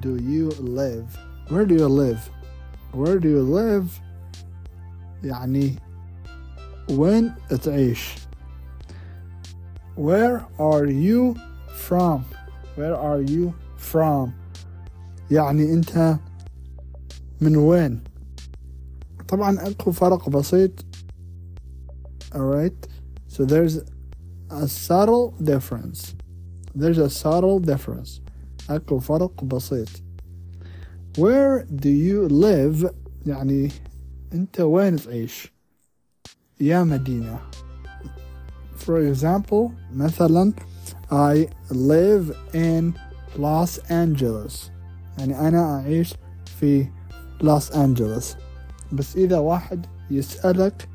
do you live where do you live where do you live يعني وين تعيش where are you from where are you from يعني انت من وين طبعا اكو فرق بسيط alright so there's a subtle difference there's a subtle difference أكو فرق بسيط. Where do you live? يعني أنت وين تعيش؟ يا مدينة. For example مثلا I live in Los Angeles. يعني أنا أعيش في لوس أنجلوس بس إذا واحد يسألك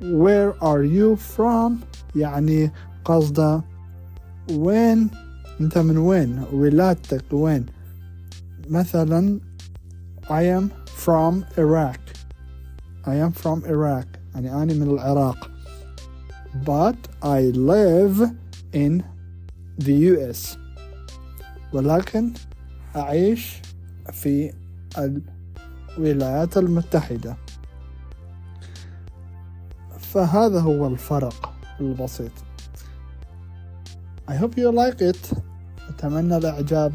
where are you from? يعني قصده وين أنت من وين ولادتك وين مثلا I am from Iraq I am from Iraq يعني أنا من العراق but I live in the US ولكن أعيش في الولايات المتحدة فهذا هو الفرق البسيط I hope you like it أتمنى الإعجاب.